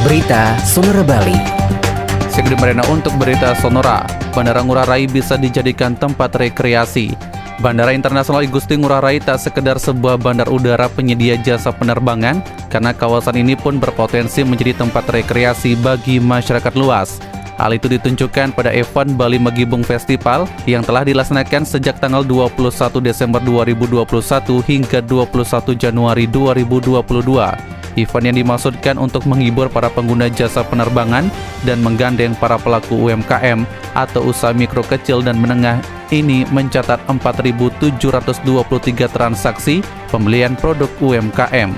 Berita Sonora Bali. Segede Marina untuk berita Sonora, Bandara Ngurah Rai bisa dijadikan tempat rekreasi. Bandara Internasional Igusti Ngurah Rai tak sekedar sebuah bandar udara penyedia jasa penerbangan, karena kawasan ini pun berpotensi menjadi tempat rekreasi bagi masyarakat luas. Hal itu ditunjukkan pada event Bali Megibung Festival yang telah dilaksanakan sejak tanggal 21 Desember 2021 hingga 21 Januari 2022. Event yang dimaksudkan untuk menghibur para pengguna jasa penerbangan dan menggandeng para pelaku UMKM atau usaha mikro kecil dan menengah ini mencatat 4.723 transaksi pembelian produk UMKM.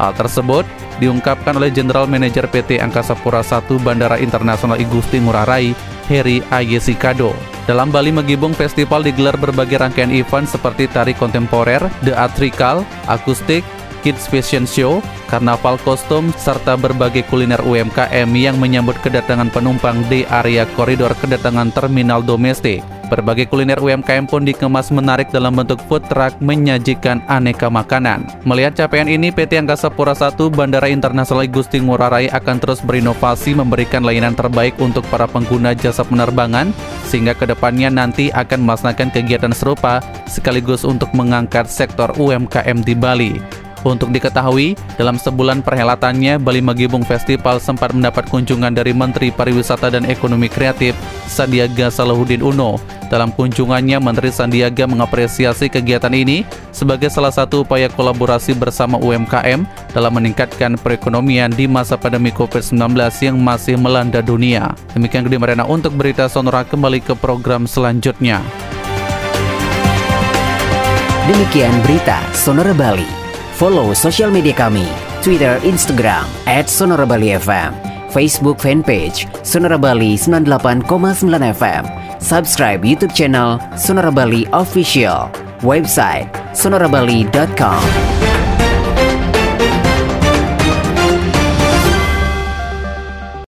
Hal tersebut diungkapkan oleh General Manager PT Angkasa Pura I Bandara Internasional Igusti Ngurah Rai, Heri Ayesikado. Dalam Bali Megibung Festival digelar berbagai rangkaian event seperti tari kontemporer, theatrical, akustik, kids fashion show, karnaval kostum, serta berbagai kuliner UMKM yang menyambut kedatangan penumpang di area koridor kedatangan terminal domestik. Berbagai kuliner UMKM pun dikemas menarik dalam bentuk food truck menyajikan aneka makanan. Melihat capaian ini, PT Angkasa Pura I Bandara Internasional Gusti Ngurah Rai akan terus berinovasi memberikan layanan terbaik untuk para pengguna jasa penerbangan, sehingga ke depannya nanti akan melaksanakan kegiatan serupa sekaligus untuk mengangkat sektor UMKM di Bali. Untuk diketahui, dalam sebulan perhelatannya, Bali Magibung Festival sempat mendapat kunjungan dari Menteri Pariwisata dan Ekonomi Kreatif, Sandiaga Salahuddin Uno. Dalam kunjungannya, Menteri Sandiaga mengapresiasi kegiatan ini sebagai salah satu upaya kolaborasi bersama UMKM dalam meningkatkan perekonomian di masa pandemi COVID-19 yang masih melanda dunia. Demikian Gede Marena untuk berita Sonora kembali ke program selanjutnya. Demikian berita Sonora Bali. Follow sosial media kami, Twitter, Instagram, at Sonora Bali FM, Facebook fanpage Sonora Bali 98,9 FM, subscribe YouTube channel Sonora Bali Official, website sonorabali.com.